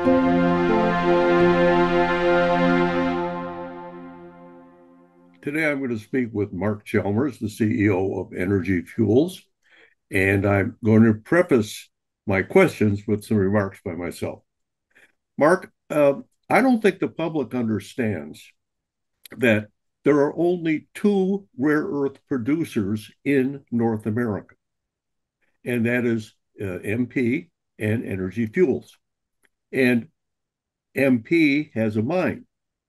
Today I'm going to speak with Mark Chalmers, the CEO of Energy Fuels, and I'm going to preface my questions with some remarks by myself. Mark, uh, I don't think the public understands that there are only two rare earth producers in North America, and that is uh, MP and Energy Fuels. And MP has a mine.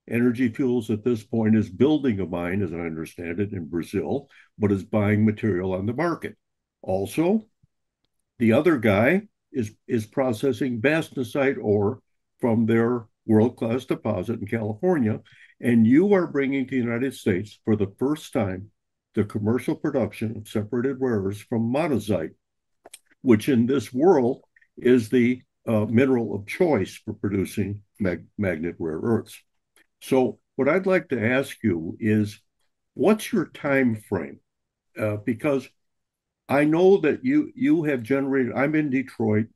Energy Fuels at this point is building a mine, as I understand it, in Brazil, but is buying material on the market. Also, the other guy is, is processing bastnäsite ore from their world-class deposit in California, and you are bringing to the United States for the first time the commercial production of separated rare earths from monazite, which in this world is the uh, mineral of choice for producing mag- magnet rare earths. So, what I'd like to ask you is, what's your time frame? Uh, because I know that you you have generated. I'm in Detroit.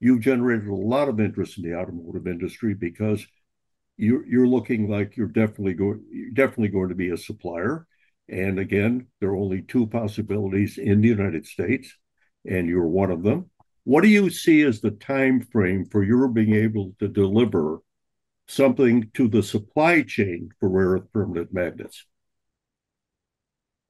You've generated a lot of interest in the automotive industry because you're you're looking like you're definitely going you're definitely going to be a supplier. And again, there are only two possibilities in the United States, and you're one of them. What do you see as the time frame for your being able to deliver something to the supply chain for rare earth permanent magnets?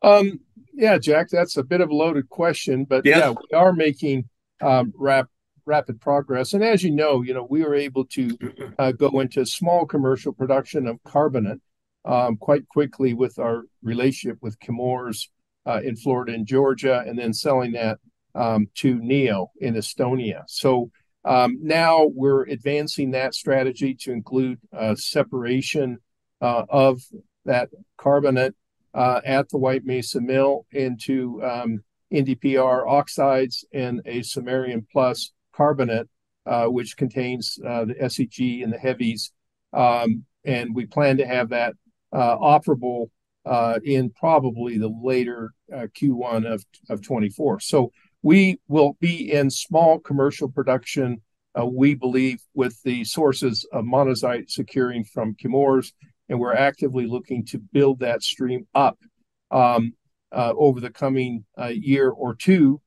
Um, yeah, Jack, that's a bit of a loaded question, but yeah, we are making um, rap, rapid progress. And as you know, you know, we were able to uh, go into small commercial production of carbonate um, quite quickly with our relationship with Chemours uh, in Florida and Georgia, and then selling that um, to NEO in Estonia. So um, now we're advancing that strategy to include uh, separation uh, of that carbonate uh, at the White Mesa Mill into um, NdPr oxides and a samarium plus carbonate, uh, which contains uh, the SEG and the heavies. Um, and we plan to have that uh, operable in probably the later Q1 of, of 24. So we will be in small commercial production, uh, we believe, with the sources of monazite securing from Chemours, and we're actively looking to build that stream up um, uh, over the coming uh, year or two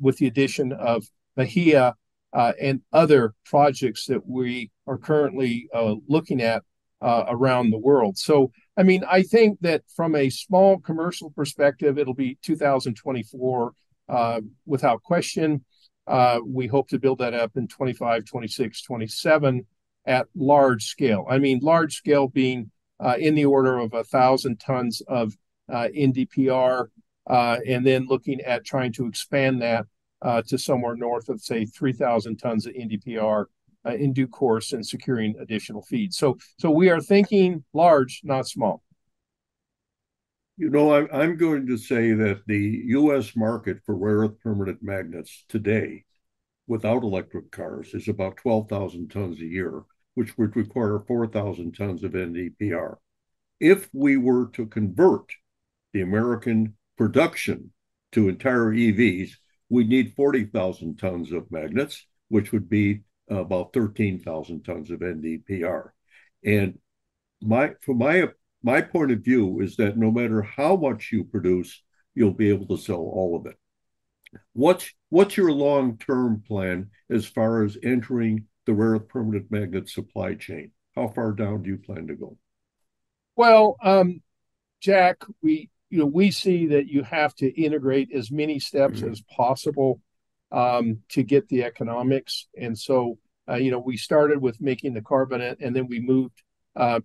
with the addition of Bahia and other projects that we are currently looking at around the world. So, I mean, I think that from a small commercial perspective, it'll be 2024 uh, Uh, without question. Uh, we hope to build that up in 25, 26, 27 at large scale. I mean, large scale being uh, in the order of a thousand tons of uh, NdPr, uh, and then looking at trying to expand that to somewhere north of, say, 3,000 tons of NdPr in due course and securing additional feed. So, so we are thinking large, not small. You know, I, am going to say that the U.S. market for rare earth permanent magnets today, without electric cars, is about 12,000 tons a year, which would require 4,000 tons of NdPr. If we were to convert the American production to entire EVs, we'd need 40,000 tons of magnets, which would be about 13,000 tons of NdPr. And my, from my my point of view is that no matter how much you produce, you'll be able to sell all of it. What's what's your long-term plan as far as entering the rare earth permanent magnet supply chain? How far down do you plan to go? Well, um, Jack, we you know we see that you have to integrate as many steps mm-hmm. as possible um, to get the economics, and so uh, you know we started with making the carbonate, and then we moved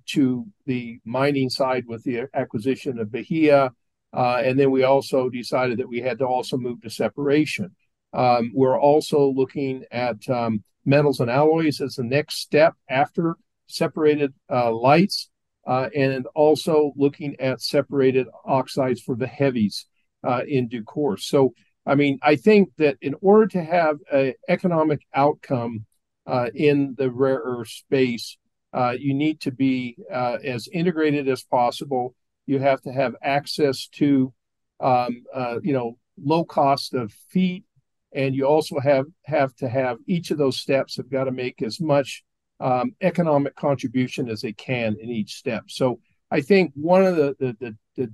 to the mining side with the acquisition of Bahia. Uh, and then we also decided that we had to also move to separation. Um, we're also looking at um, metals and alloys as the next step after separated uh, lights, uh, and also looking at separated oxides for the heavies uh, in due course. So, I mean, I think that in order to have an economic outcome uh, in the rare earth space, uh, you need to be uh, as integrated as possible. You have to have access to, um, uh, you know, low cost of feed, and you also have have to have each of those steps have got to make as much um, economic contribution as they can in each step. So I think one of the, the, the, the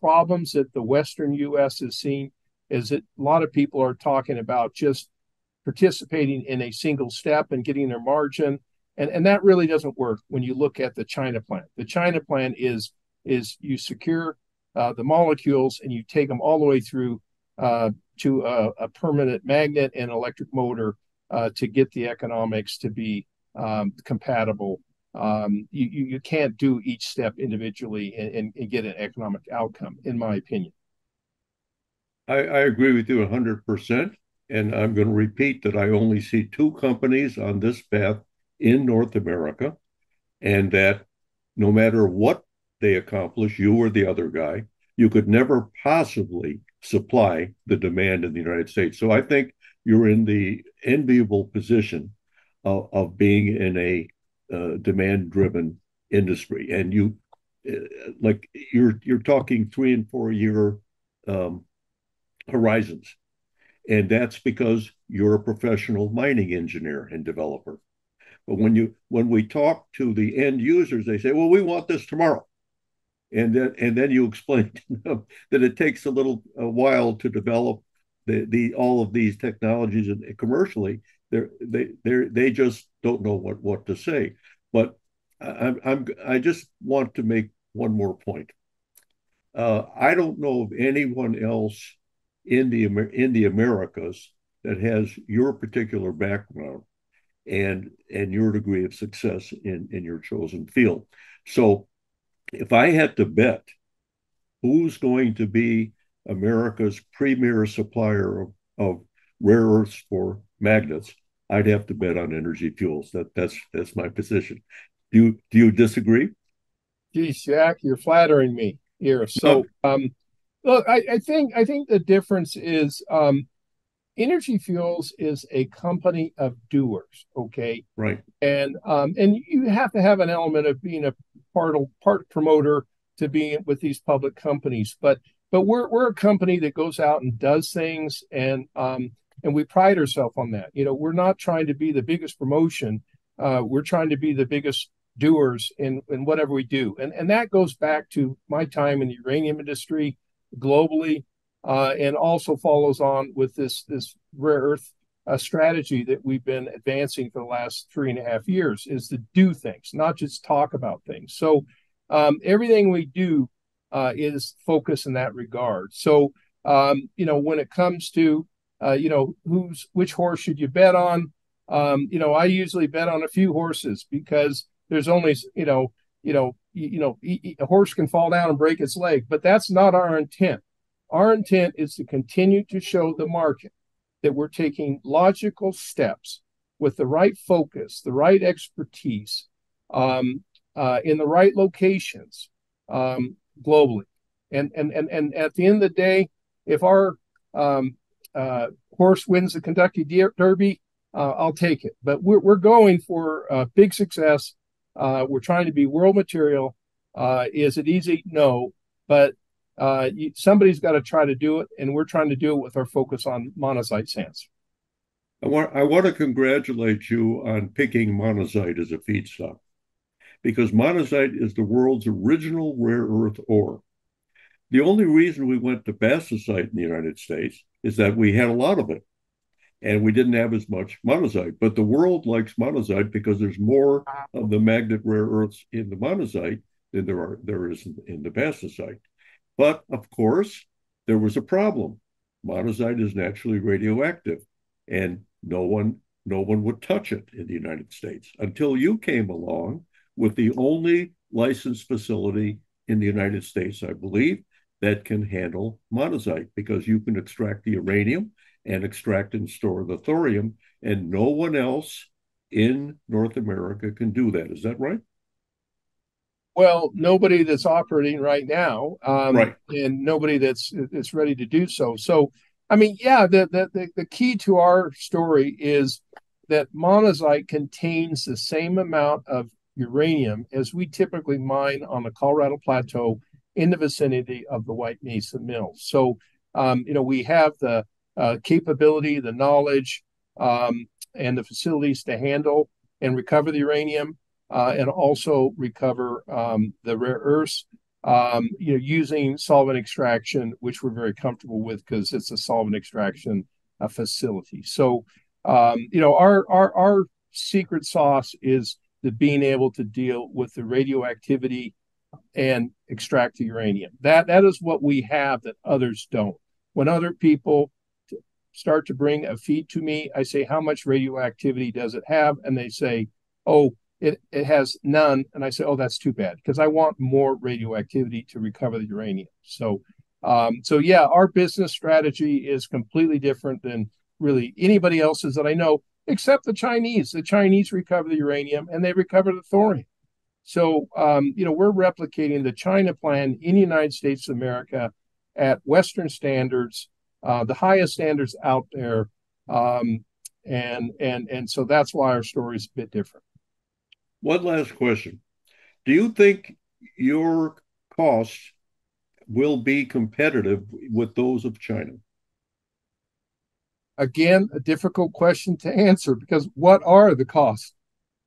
problems that the Western U.S. has seen is that a lot of people are talking about just participating in a single step and getting their margin. And, and that really doesn't work when you look at the China plan. The China plan is is you secure uh, the molecules and you take them all the way through uh, to a, a, permanent magnet and electric motor uh, to get the economics to be um, compatible. Um, you, you, can't do each step individually and, and, and, get an economic outcome, in my opinion. I, I agree with you 100%. And I'm going to repeat that I only see two companies on this path in North America, and that no matter what they accomplish, you or the other guy, you could never possibly supply the demand in the United States. So I think you're in the enviable position of, of being in a uh, demand driven industry. And you, uh, like, you're, you're talking three and four year um, horizons. And that's because you're a professional mining engineer and developer. But when you when we talk to the end users, they say, "Well, we want this tomorrow," and then and then you explain to them that it takes a little a while to develop the, the all of these technologies and commercially. They they they they just don't know what what to say. But I'm I'm I just want to make one more point. Uh, I don't know of anyone else in the in the Americas that has your particular background and and your degree of success in in your chosen field. So if I had to bet who's going to be America's premier supplier of, of rare earths for magnets, I'd have to bet on Energy Fuels. That that's that's my position. Do you do you disagree? Geez, Jack, you're flattering me here. So um, Look, I, I, think I think the difference is um, Energy Fuels is a company of doers. Okay, right, and um, and you have to have an element of being a part part promoter to be with these public companies, but but we're we're a company that goes out and does things, and um, and we pride ourselves on that. You know, we're not trying to be the biggest promotion. Uh, we're trying to be the biggest doers in in whatever we do, and and that goes back to my time in the uranium industry globally, uh, and also follows on with this this rare earth uh, strategy that we've been advancing for the last three and a half years is to do things, not just talk about things. So um, everything we do uh, is focused in that regard. So um, you know when it comes to uh, you know who's which horse should you bet on? Um, you know I usually bet on a few horses because there's only you know you know, you, you know, a horse can fall down and break its leg, but that's not our intent. Our intent is to continue to show the market that we're taking logical steps with the right focus, the right expertise, um, uh, in the right locations um, globally. And, and and and at the end of the day, if our um, uh, horse wins the Kentucky Derby, uh, I'll take it. But we're we're going for a big success uh, we're trying to be world material. Uh, is it easy? No, but uh, somebody's got to try to do it, and we're trying to do it with our focus on monazite sands. I want I want to congratulate you on picking monazite as a feedstock, because monazite is the world's original rare earth ore. The only reason we went to bastnäsite in the United States is that we had a lot of it and we didn't have as much monazite. But the world likes monazite because there's more of the magnet rare earths in the monazite than there are there is in, the bastnäsite. But of course, there was a problem. Monazite is naturally radioactive, and no one no one would touch it in the United States until you came along with the only licensed facility in the United States, I believe, that can handle monazite because you can extract the uranium and extract and store the thorium, and no one else in North America can do that. Is that right? Well, nobody that's operating right now, um, right. and nobody that's that's ready to do so. So, I mean, yeah, the, the the key to our story is that monazite contains the same amount of uranium as we typically mine on the Colorado Plateau in the vicinity of the White Mesa Mills. So, um, you know, we have the uh, capability, the knowledge, um, and the facilities to handle and recover the uranium and also recover um, the rare earths. Um, you know, using solvent extraction, which we're very comfortable with because it's a solvent extraction uh, facility. So, um, you know, our our our secret sauce is the being able to deal with the radioactivity and extract the uranium. That that is what we have that others don't. When other people start to bring a feed to me, I say, "How much radioactivity does it have?" And they say, "Oh, it, it has none. And I say, oh, that's too bad because I want more radioactivity to recover the uranium. So, um, so yeah, our business strategy is completely different than really anybody else's that I know, except the Chinese. The Chinese recover the uranium and they recover the thorium. So, um, you know, we're replicating the China plan in the United States of America at Western standards, uh, the highest standards out there. Um, and and and so that's why our story is a bit different. One last question. Do you think your costs will be competitive with those of China? Again, a difficult question to answer because what are the costs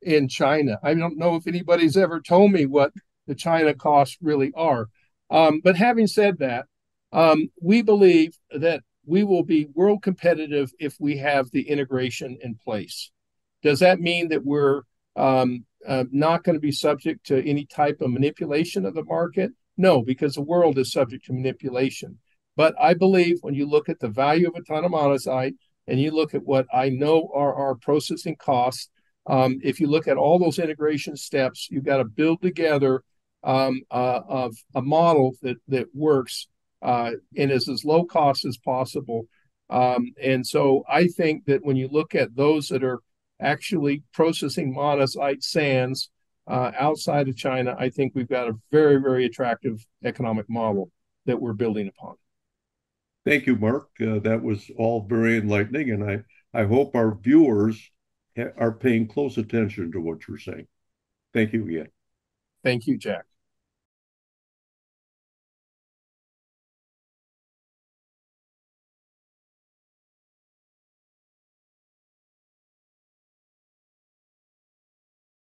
in China? I don't know if anybody's ever told me what the China costs really are. Um, but having said that, um, we believe that we will be world competitive if we have the integration in place. Does that mean that we're um, uh, not going to be subject to any type of manipulation of the market? No, because the world is subject to manipulation. But I believe when you look at the value of a ton of monazite and you look at what I know are our processing costs, um, if you look at all those integration steps, you've got to build together um, uh, of a model that that works uh, and is as low cost as possible. Um, and so I think that when you look at those that are actually processing monazite sands uh, outside of China, I think we've got a very, very attractive economic model that we're building upon. Thank you, Mark. Uh, that was all very enlightening, and I, I hope our viewers ha- are paying close attention to what you're saying. Thank you again. Thank you, Jack.